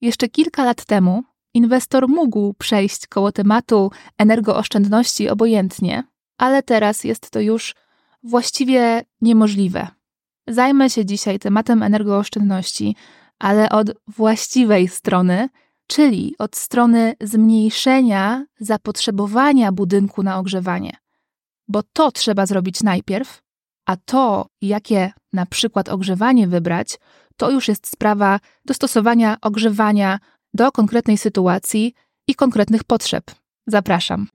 Jeszcze kilka lat temu inwestor mógł przejść koło tematu energooszczędności obojętnie, ale teraz jest to już właściwie niemożliwe. Zajmę się dzisiaj tematem energooszczędności, ale od właściwej strony, czyli od strony zmniejszenia zapotrzebowania budynku na ogrzewanie. Bo to trzeba zrobić najpierw, a to, jakie na przykład ogrzewanie wybrać, to już jest sprawa dostosowania ogrzewania do konkretnej sytuacji i konkretnych potrzeb. Zapraszam.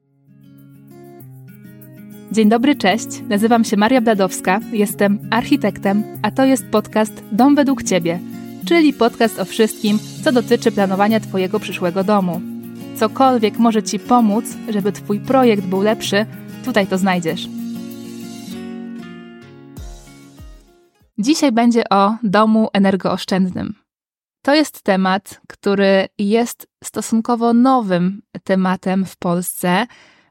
Dzień dobry, cześć. Nazywam się Maria Bladowska, jestem architektem, a to jest podcast Dom według Ciebie, czyli podcast o wszystkim, co dotyczy planowania Twojego przyszłego domu. Cokolwiek może Ci pomóc, żeby Twój projekt był lepszy, tutaj to znajdziesz. Dzisiaj będzie o domu energooszczędnym. To jest temat, który jest stosunkowo nowym tematem w Polsce,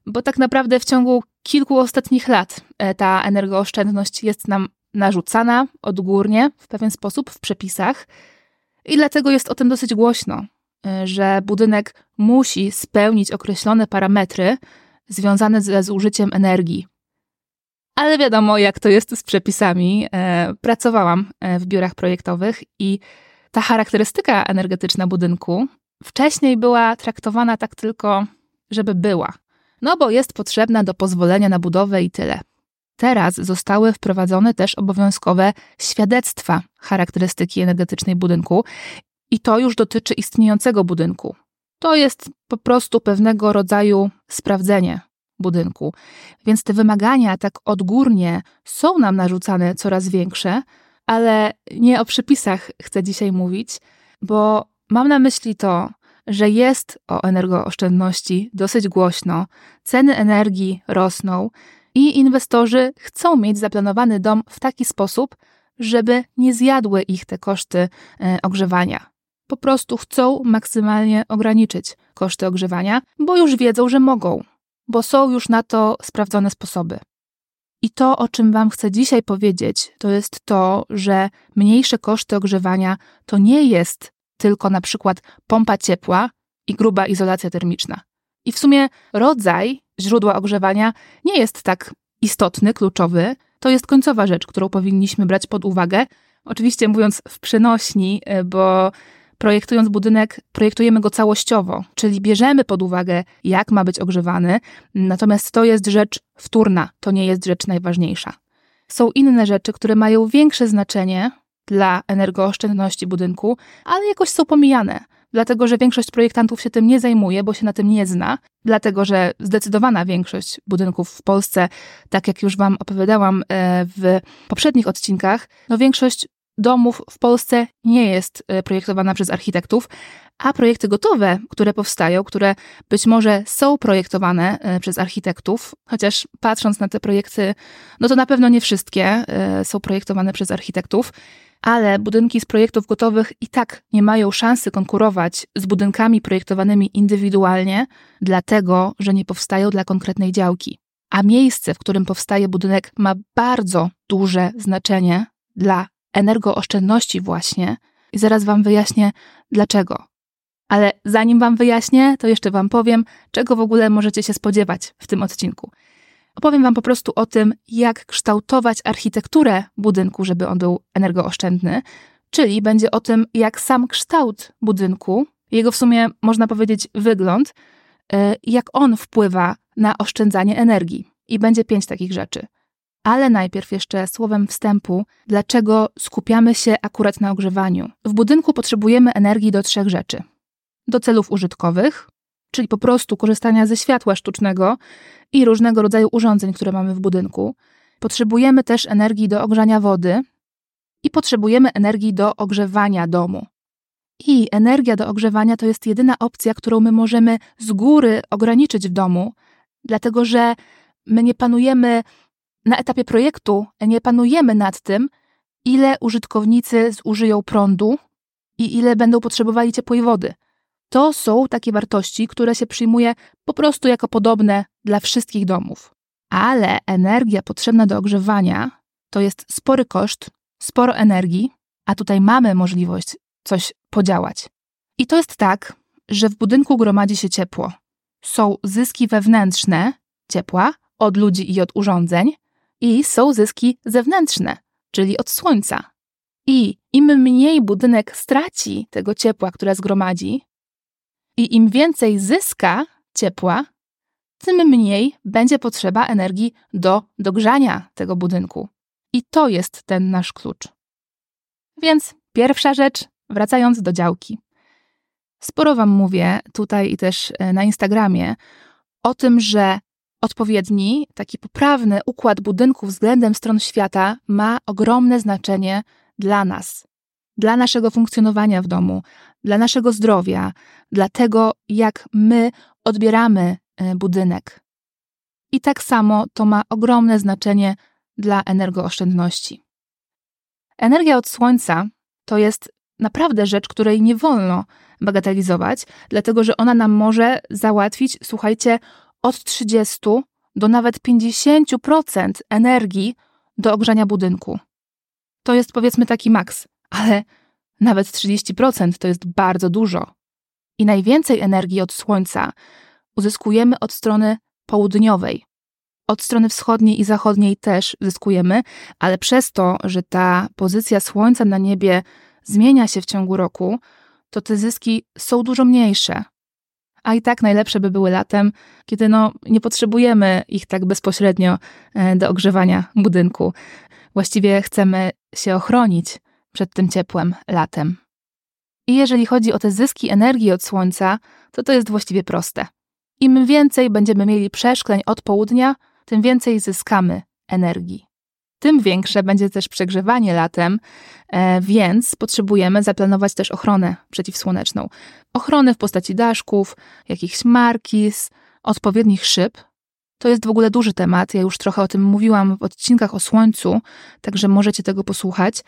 bo tak naprawdę w ciągu kilku ostatnich lat e, ta energooszczędność jest nam narzucana odgórnie w pewien sposób w przepisach i dlatego jest o tym dosyć głośno, e, że budynek musi spełnić określone parametry związane ze zużyciem energii. Ale wiadomo, jak to jest z przepisami. E, pracowałam w biurach projektowych i ta charakterystyka energetyczna budynku wcześniej była traktowana tak tylko, żeby była. No bo jest potrzebna do pozwolenia na budowę i tyle. Teraz zostały wprowadzone też obowiązkowe świadectwa charakterystyki energetycznej budynku i to już dotyczy istniejącego budynku. To jest po prostu pewnego rodzaju sprawdzenie budynku. Więc te wymagania tak odgórnie są nam narzucane coraz większe, ale nie o przepisach chcę dzisiaj mówić, bo mam na myśli to, że jest o energooszczędności dosyć głośno, ceny energii rosną i inwestorzy chcą mieć zaplanowany dom w taki sposób, żeby nie zjadły ich te koszty e, ogrzewania. Po prostu chcą maksymalnie ograniczyć koszty ogrzewania, bo już wiedzą, że mogą, bo są już na to sprawdzone sposoby. I to, o czym Wam chcę dzisiaj powiedzieć, to jest to, że mniejsze koszty ogrzewania to nie jest tylko na przykład pompa ciepła i gruba izolacja termiczna. I w sumie rodzaj źródła ogrzewania nie jest tak istotny, kluczowy. To jest końcowa rzecz, którą powinniśmy brać pod uwagę. Oczywiście mówiąc w przenośni, bo projektując budynek, projektujemy go całościowo, czyli bierzemy pod uwagę, jak ma być ogrzewany, natomiast to jest rzecz wtórna, to nie jest rzecz najważniejsza. Są inne rzeczy, które mają większe znaczenie dla energooszczędności budynku, ale jakoś są pomijane, dlatego że większość projektantów się tym nie zajmuje, bo się na tym nie zna, dlatego że zdecydowana większość budynków w Polsce, tak jak już Wam opowiadałam e, w poprzednich odcinkach, no większość domów w Polsce nie jest e, projektowana przez architektów, a projekty gotowe, które powstają, które być może są projektowane e, przez architektów, chociaż patrząc na te projekty, no to na pewno nie wszystkie e, są projektowane przez architektów, ale budynki z projektów gotowych i tak nie mają szansy konkurować z budynkami projektowanymi indywidualnie, dlatego że nie powstają dla konkretnej działki. A miejsce, w którym powstaje budynek, ma bardzo duże znaczenie dla energooszczędności właśnie i zaraz Wam wyjaśnię dlaczego. Ale zanim Wam wyjaśnię, to jeszcze Wam powiem, czego w ogóle możecie się spodziewać w tym odcinku. Opowiem Wam po prostu o tym, jak kształtować architekturę budynku, żeby on był energooszczędny, czyli będzie o tym, jak sam kształt budynku, jego w sumie można powiedzieć wygląd, e, jak on wpływa na oszczędzanie energii. I będzie pięć takich rzeczy. Ale najpierw jeszcze słowem wstępu, dlaczego skupiamy się akurat na ogrzewaniu. W budynku potrzebujemy energii do trzech rzeczy: do celów użytkowych, czyli po prostu korzystania ze światła sztucznego i różnego rodzaju urządzeń, które mamy w budynku. Potrzebujemy też energii do ogrzania wody i potrzebujemy energii do ogrzewania domu. I energia do ogrzewania to jest jedyna opcja, którą my możemy z góry ograniczyć w domu, dlatego że my nie panujemy na etapie projektu nie panujemy nad tym, ile użytkownicy zużyją prądu i ile będą potrzebowali ciepłej wody. To są takie wartości, które się przyjmuje po prostu jako podobne dla wszystkich domów. Ale energia potrzebna do ogrzewania to jest spory koszt, sporo energii, a tutaj mamy możliwość coś podziałać. I to jest tak, że w budynku gromadzi się ciepło. Są zyski wewnętrzne ciepła od ludzi i od urządzeń, i są zyski zewnętrzne, czyli od słońca. I im mniej budynek straci tego ciepła, które zgromadzi, i im więcej zyska ciepła, tym mniej będzie potrzeba energii do dogrzania tego budynku. I to jest ten nasz klucz. Więc pierwsza rzecz, wracając do działki. Sporo Wam mówię tutaj i też e, na Instagramie o tym, że odpowiedni, taki poprawny układ budynku względem stron świata ma ogromne znaczenie dla nas, dla naszego funkcjonowania w domu, dla naszego zdrowia, dla tego, jak my odbieramy e, budynek. I tak samo to ma ogromne znaczenie dla energooszczędności. Energia od słońca to jest naprawdę rzecz, której nie wolno bagatelizować, dlatego że ona nam może załatwić, słuchajcie, od 30 do nawet 50% energii do ogrzania budynku. To jest powiedzmy taki maks, ale nawet 30% to jest bardzo dużo. I najwięcej energii od słońca uzyskujemy od strony południowej. Od strony wschodniej i zachodniej też zyskujemy, ale przez to, że ta pozycja słońca na niebie zmienia się w ciągu roku, to te zyski są dużo mniejsze. A i tak najlepsze by były latem, kiedy no, nie potrzebujemy ich tak bezpośrednio e, do ogrzewania budynku. Właściwie chcemy się ochronić przed tym ciepłem latem. I jeżeli chodzi o te zyski energii od słońca, to to jest właściwie proste. Im więcej będziemy mieli przeszkleń od południa, tym więcej zyskamy energii. Tym większe będzie też przegrzewanie latem, e, więc potrzebujemy zaplanować też ochronę przeciwsłoneczną. Ochronę w postaci daszków, jakichś markis, odpowiednich szyb. To jest w ogóle duży temat. Ja już trochę o tym mówiłam w odcinkach o słońcu, także możecie tego posłuchać.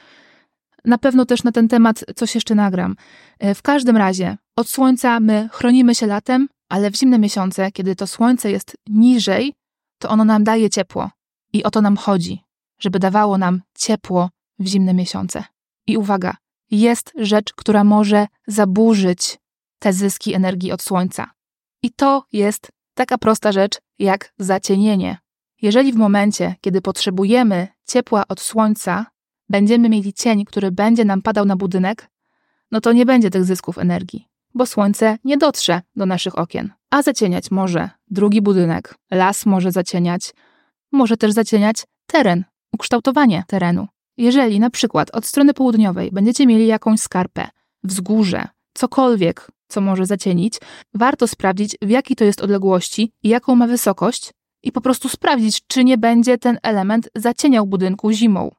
Na pewno też na ten temat coś jeszcze nagram. E, w każdym razie, od słońca my chronimy się latem, ale w zimne miesiące, kiedy to słońce jest niżej, to ono nam daje ciepło. I o to nam chodzi, żeby dawało nam ciepło w zimne miesiące. I uwaga, jest rzecz, która może zaburzyć te zyski energii od słońca. I to jest taka prosta rzecz jak zacienienie. Jeżeli w momencie, kiedy potrzebujemy ciepła od słońca, będziemy mieli cień, który będzie nam padał na budynek, no to nie będzie tych zysków energii, bo słońce nie dotrze do naszych okien. A zacieniać może drugi budynek, las może zacieniać, może też zacieniać teren, ukształtowanie terenu. Jeżeli na przykład od strony południowej będziecie mieli jakąś skarpę, wzgórze, cokolwiek, co może zacienić, warto sprawdzić, w jakiej to jest odległości i jaką ma wysokość, i po prostu sprawdzić, czy nie będzie ten element zacieniał budynku zimą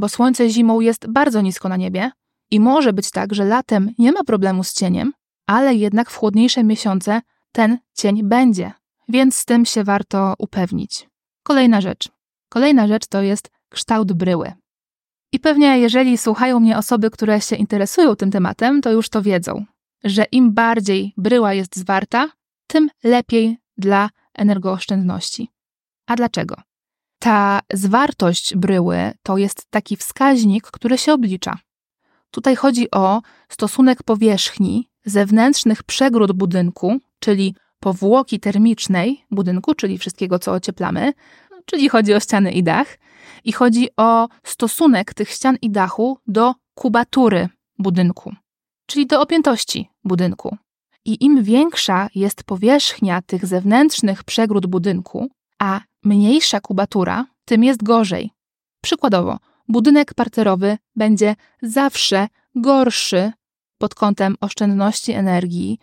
bo słońce zimą jest bardzo nisko na niebie i może być tak, że latem nie ma problemu z cieniem, ale jednak w chłodniejsze miesiące ten cień będzie, więc z tym się warto upewnić. Kolejna rzecz. Kolejna rzecz to jest kształt bryły. I pewnie jeżeli słuchają mnie osoby, które się interesują tym tematem, to już to wiedzą, że im bardziej bryła jest zwarta, tym lepiej dla energooszczędności. A dlaczego? Ta zwartość bryły to jest taki wskaźnik, który się oblicza. Tutaj chodzi o stosunek powierzchni zewnętrznych przegród budynku, czyli powłoki termicznej budynku, czyli wszystkiego, co ocieplamy, czyli chodzi o ściany i dach, i chodzi o stosunek tych ścian i dachu do kubatury budynku, czyli do objętości budynku. I im większa jest powierzchnia tych zewnętrznych przegród budynku, a mniejsza kubatura, tym jest gorzej. Przykładowo, budynek parterowy będzie zawsze gorszy pod kątem oszczędności energii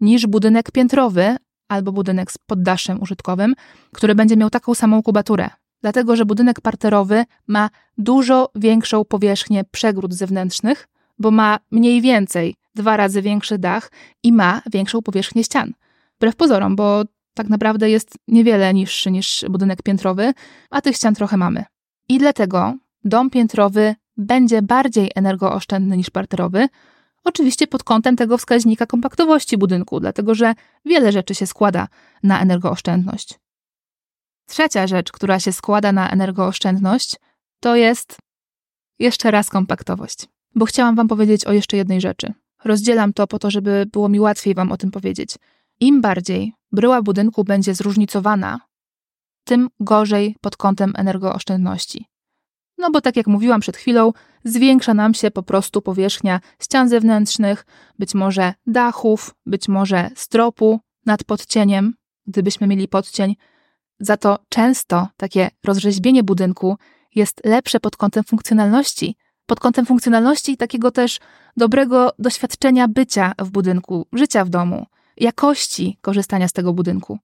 niż budynek piętrowy albo budynek z poddaszem użytkowym, który będzie miał taką samą kubaturę. Dlatego, że budynek parterowy ma dużo większą powierzchnię przegród zewnętrznych, bo ma mniej więcej dwa razy większy dach i ma większą powierzchnię ścian. Wbrew pozorom, bo tak naprawdę jest niewiele niższy niż budynek piętrowy, a tych ścian trochę mamy. I dlatego dom piętrowy będzie bardziej energooszczędny niż parterowy, oczywiście pod kątem tego wskaźnika kompaktowości budynku, dlatego że wiele rzeczy się składa na energooszczędność. Trzecia rzecz, która się składa na energooszczędność, to jest jeszcze raz kompaktowość. Bo chciałam Wam powiedzieć o jeszcze jednej rzeczy. rozdzielam to po to, żeby było mi łatwiej Wam o tym powiedzieć. Im bardziej bryła budynku będzie zróżnicowana, tym gorzej pod kątem energooszczędności. No bo tak jak mówiłam przed chwilą, zwiększa nam się po prostu powierzchnia ścian zewnętrznych, być może dachów, być może stropu nad podcieniem, gdybyśmy mieli podcień. Za to często takie rozrzeźbienie budynku jest lepsze pod kątem funkcjonalności, pod kątem funkcjonalności i takiego też dobrego doświadczenia bycia w budynku, życia w domu, jakości korzystania z tego budynku.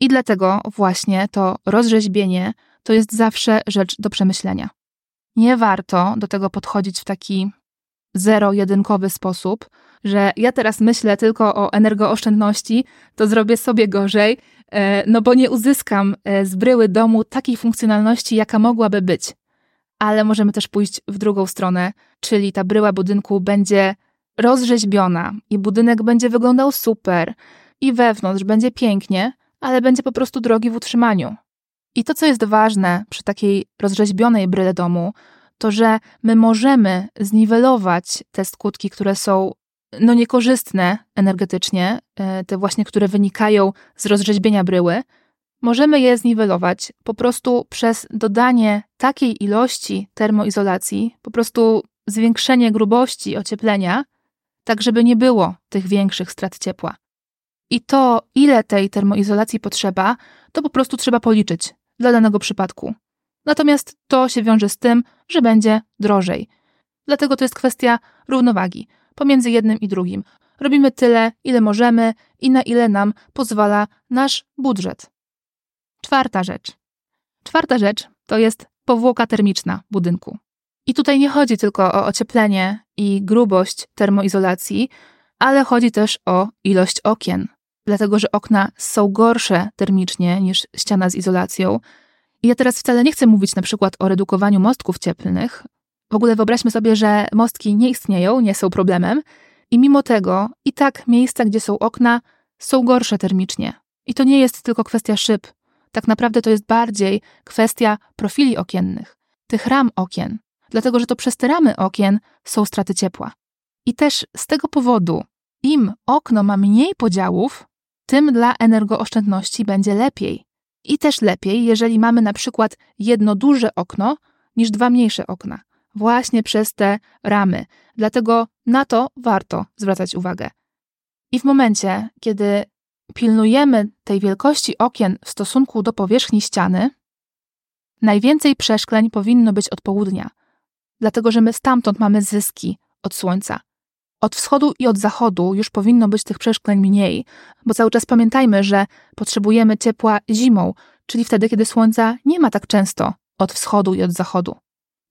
I dlatego właśnie to rozrzeźbienie to jest zawsze rzecz do przemyślenia. Nie warto do tego podchodzić w taki zero-jedynkowy sposób, że ja teraz myślę tylko o energooszczędności, to zrobię sobie gorzej, no bo nie uzyskam e, z bryły domu takiej funkcjonalności, jaka mogłaby być. Ale możemy też pójść w drugą stronę, czyli ta bryła budynku będzie rozrzeźbiona i budynek będzie wyglądał super i wewnątrz będzie pięknie, ale będzie po prostu drogi w utrzymaniu. I to, co jest ważne przy takiej rozrzeźbionej bryle domu, to że my możemy zniwelować te skutki, które są no niekorzystne energetycznie, e, te właśnie, które wynikają z rozrzeźbienia bryły, możemy je zniwelować po prostu przez dodanie takiej ilości termoizolacji, po prostu zwiększenie grubości ocieplenia, tak żeby nie było tych większych strat ciepła. I to, ile tej termoizolacji potrzeba, to po prostu trzeba policzyć dla danego przypadku. Natomiast to się wiąże z tym, że będzie drożej. Dlatego to jest kwestia równowagi pomiędzy jednym i drugim. Robimy tyle, ile możemy i na ile nam pozwala nasz budżet. Czwarta rzecz. Czwarta rzecz to jest powłoka termiczna budynku. I tutaj nie chodzi tylko o ocieplenie i grubość termoizolacji, ale chodzi też o ilość okien, dlatego że okna są gorsze termicznie niż ściana z izolacją. I ja teraz wcale nie chcę mówić na przykład o redukowaniu mostków cieplnych. W ogóle wyobraźmy sobie, że mostki nie istnieją, nie są problemem, i mimo tego i tak miejsca, gdzie są okna, są gorsze termicznie. I to nie jest tylko kwestia szyb. Tak naprawdę to jest bardziej kwestia profili okiennych, tych ram okien, dlatego że to przez te ramy okien są straty ciepła. I też z tego powodu, im okno ma mniej podziałów, tym dla energooszczędności będzie lepiej. I też lepiej, jeżeli mamy na przykład jedno duże okno niż dwa mniejsze okna, właśnie przez te ramy. Dlatego na to warto zwracać uwagę. I w momencie, kiedy pilnujemy tej wielkości okien w stosunku do powierzchni ściany, najwięcej przeszkleń powinno być od południa, dlatego że my stamtąd mamy zyski od słońca. Od wschodu i od zachodu już powinno być tych przeszkleń mniej, bo cały czas pamiętajmy, że potrzebujemy ciepła zimą, czyli wtedy, kiedy słońca nie ma tak często od wschodu i od zachodu.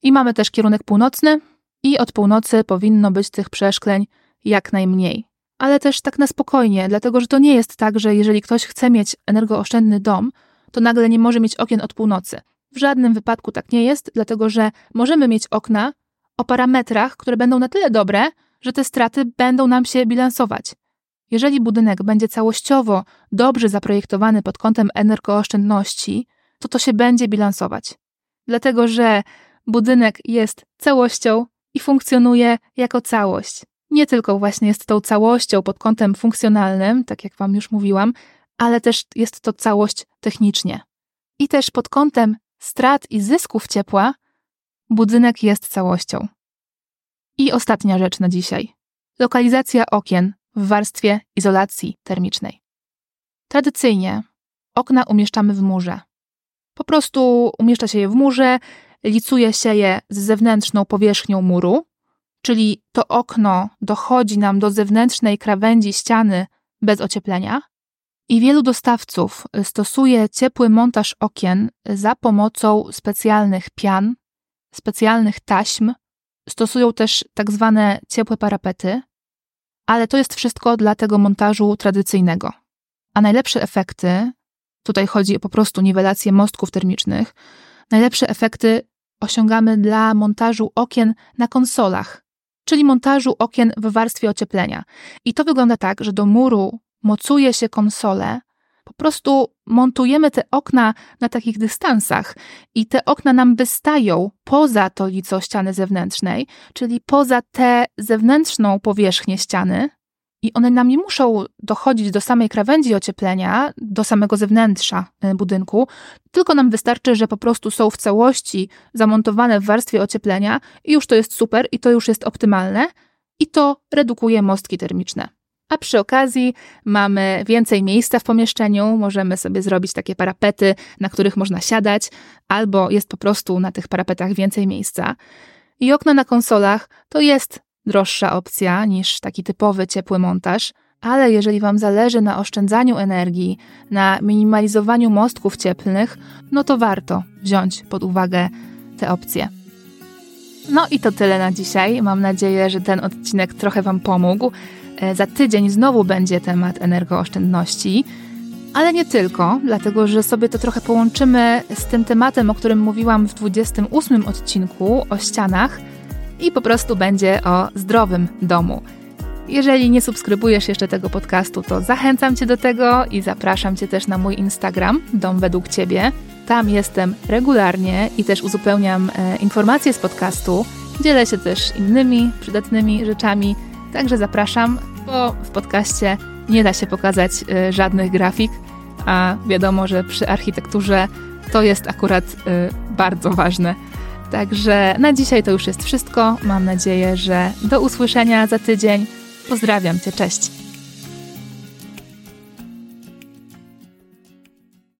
I mamy też kierunek północny, i od północy powinno być tych przeszkleń jak najmniej. Ale też tak na spokojnie, dlatego że to nie jest tak, że jeżeli ktoś chce mieć energooszczędny dom, to nagle nie może mieć okien od północy. W żadnym wypadku tak nie jest, dlatego że możemy mieć okna o parametrach, które będą na tyle dobre, że te straty będą nam się bilansować. Jeżeli budynek będzie całościowo dobrze zaprojektowany pod kątem energooszczędności, to to się będzie bilansować. Dlatego, że budynek jest całością i funkcjonuje jako całość. Nie tylko właśnie jest tą całością pod kątem funkcjonalnym, tak jak Wam już mówiłam, ale też jest to całość technicznie. I też pod kątem strat i zysków ciepła, budynek jest całością. I ostatnia rzecz na dzisiaj. Lokalizacja okien w warstwie izolacji termicznej. Tradycyjnie okna umieszczamy w murze. Po prostu umieszcza się je w murze, licuje się je z zewnętrzną powierzchnią muru, czyli to okno dochodzi nam do zewnętrznej krawędzi ściany bez ocieplenia. I wielu dostawców stosuje ciepły montaż okien za pomocą specjalnych pian, specjalnych taśm Stosują też tak zwane ciepłe parapety, ale to jest wszystko dla tego montażu tradycyjnego. A najlepsze efekty, tutaj chodzi po prostu niwelację mostków termicznych, najlepsze efekty osiągamy dla montażu okien na konsolach, czyli montażu okien w warstwie ocieplenia. I to wygląda tak, że do muru mocuje się konsolę Po prostu montujemy te okna na takich dystansach i te okna nam wystają poza tolicą ściany zewnętrznej, czyli poza tę zewnętrzną powierzchnię ściany, i one nam nie muszą dochodzić do samej krawędzi ocieplenia, do samego zewnętrza e, budynku, tylko nam wystarczy, że po prostu są w całości zamontowane w warstwie ocieplenia i już to jest super i to już jest optymalne i to redukuje mostki termiczne. A przy okazji mamy więcej miejsca w pomieszczeniu, możemy sobie zrobić takie parapety, na których można siadać, albo jest po prostu na tych parapetach więcej miejsca. I okna na konsolach to jest droższa opcja niż taki typowy ciepły montaż, ale jeżeli Wam zależy na oszczędzaniu energii, na minimalizowaniu mostków cieplnych, no to warto wziąć pod uwagę te opcje. No i to tyle na dzisiaj. Mam nadzieję, że ten odcinek trochę Wam pomógł. E, za tydzień znowu będzie temat energooszczędności, ale nie tylko, dlatego że sobie to trochę połączymy z tym tematem, o którym mówiłam w 28 odcinku o ścianach i po prostu będzie o zdrowym domu. Jeżeli nie subskrybujesz jeszcze tego podcastu, to zachęcam Cię do tego i zapraszam Cię też na mój Instagram, Dom Według Ciebie. Tam jestem regularnie i też uzupełniam e, informacje z podcastu. Dzielę się też innymi przydatnymi rzeczami, także zapraszam, bo w podcaście nie da się pokazać e, żadnych grafik, a wiadomo, że przy architekturze to jest akurat e, bardzo ważne. Także na dzisiaj to już jest wszystko. Mam nadzieję, że do usłyszenia za tydzień. Pozdrawiam Cię, cześć.